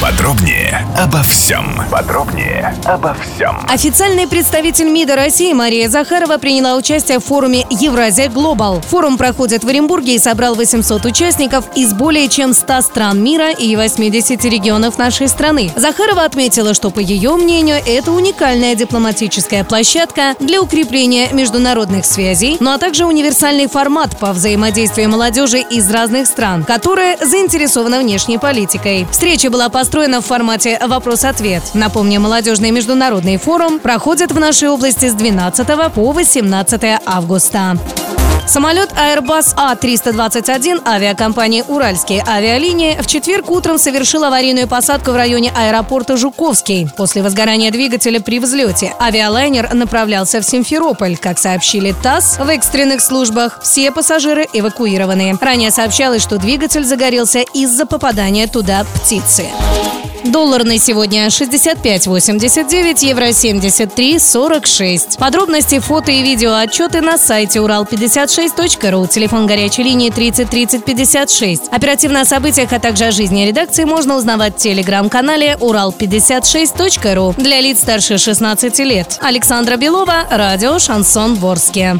Подробнее обо всем. Подробнее обо всем. Официальный представитель МИДа России Мария Захарова приняла участие в форуме «Евразия Глобал». Форум проходит в Оренбурге и собрал 800 участников из более чем 100 стран мира и 80 регионов нашей страны. Захарова отметила, что, по ее мнению, это уникальная дипломатическая площадка для укрепления международных связей, ну а также универсальный формат по взаимодействию молодежи из разных стран, которая заинтересована внешней политикой. Встреча была построена в формате «Вопрос-ответ». Напомню, молодежный международный форум проходит в нашей области с 12 по 18 августа. Самолет Airbus А321 авиакомпании «Уральские авиалинии» в четверг утром совершил аварийную посадку в районе аэропорта Жуковский после возгорания двигателя при взлете. Авиалайнер направлялся в Симферополь. Как сообщили ТАСС, в экстренных службах все пассажиры эвакуированы. Ранее сообщалось, что двигатель загорелся из-за попадания туда птицы. Доллар на сегодня 65.89, евро 73.46. Подробности, фото и видео отчеты на сайте урал56.ру. Телефон горячей линии 30 30 56. Оперативно о событиях, а также о жизни редакции можно узнавать в телеграм-канале урал56.ру для лиц старше 16 лет. Александра Белова, радио «Шансон Ворске».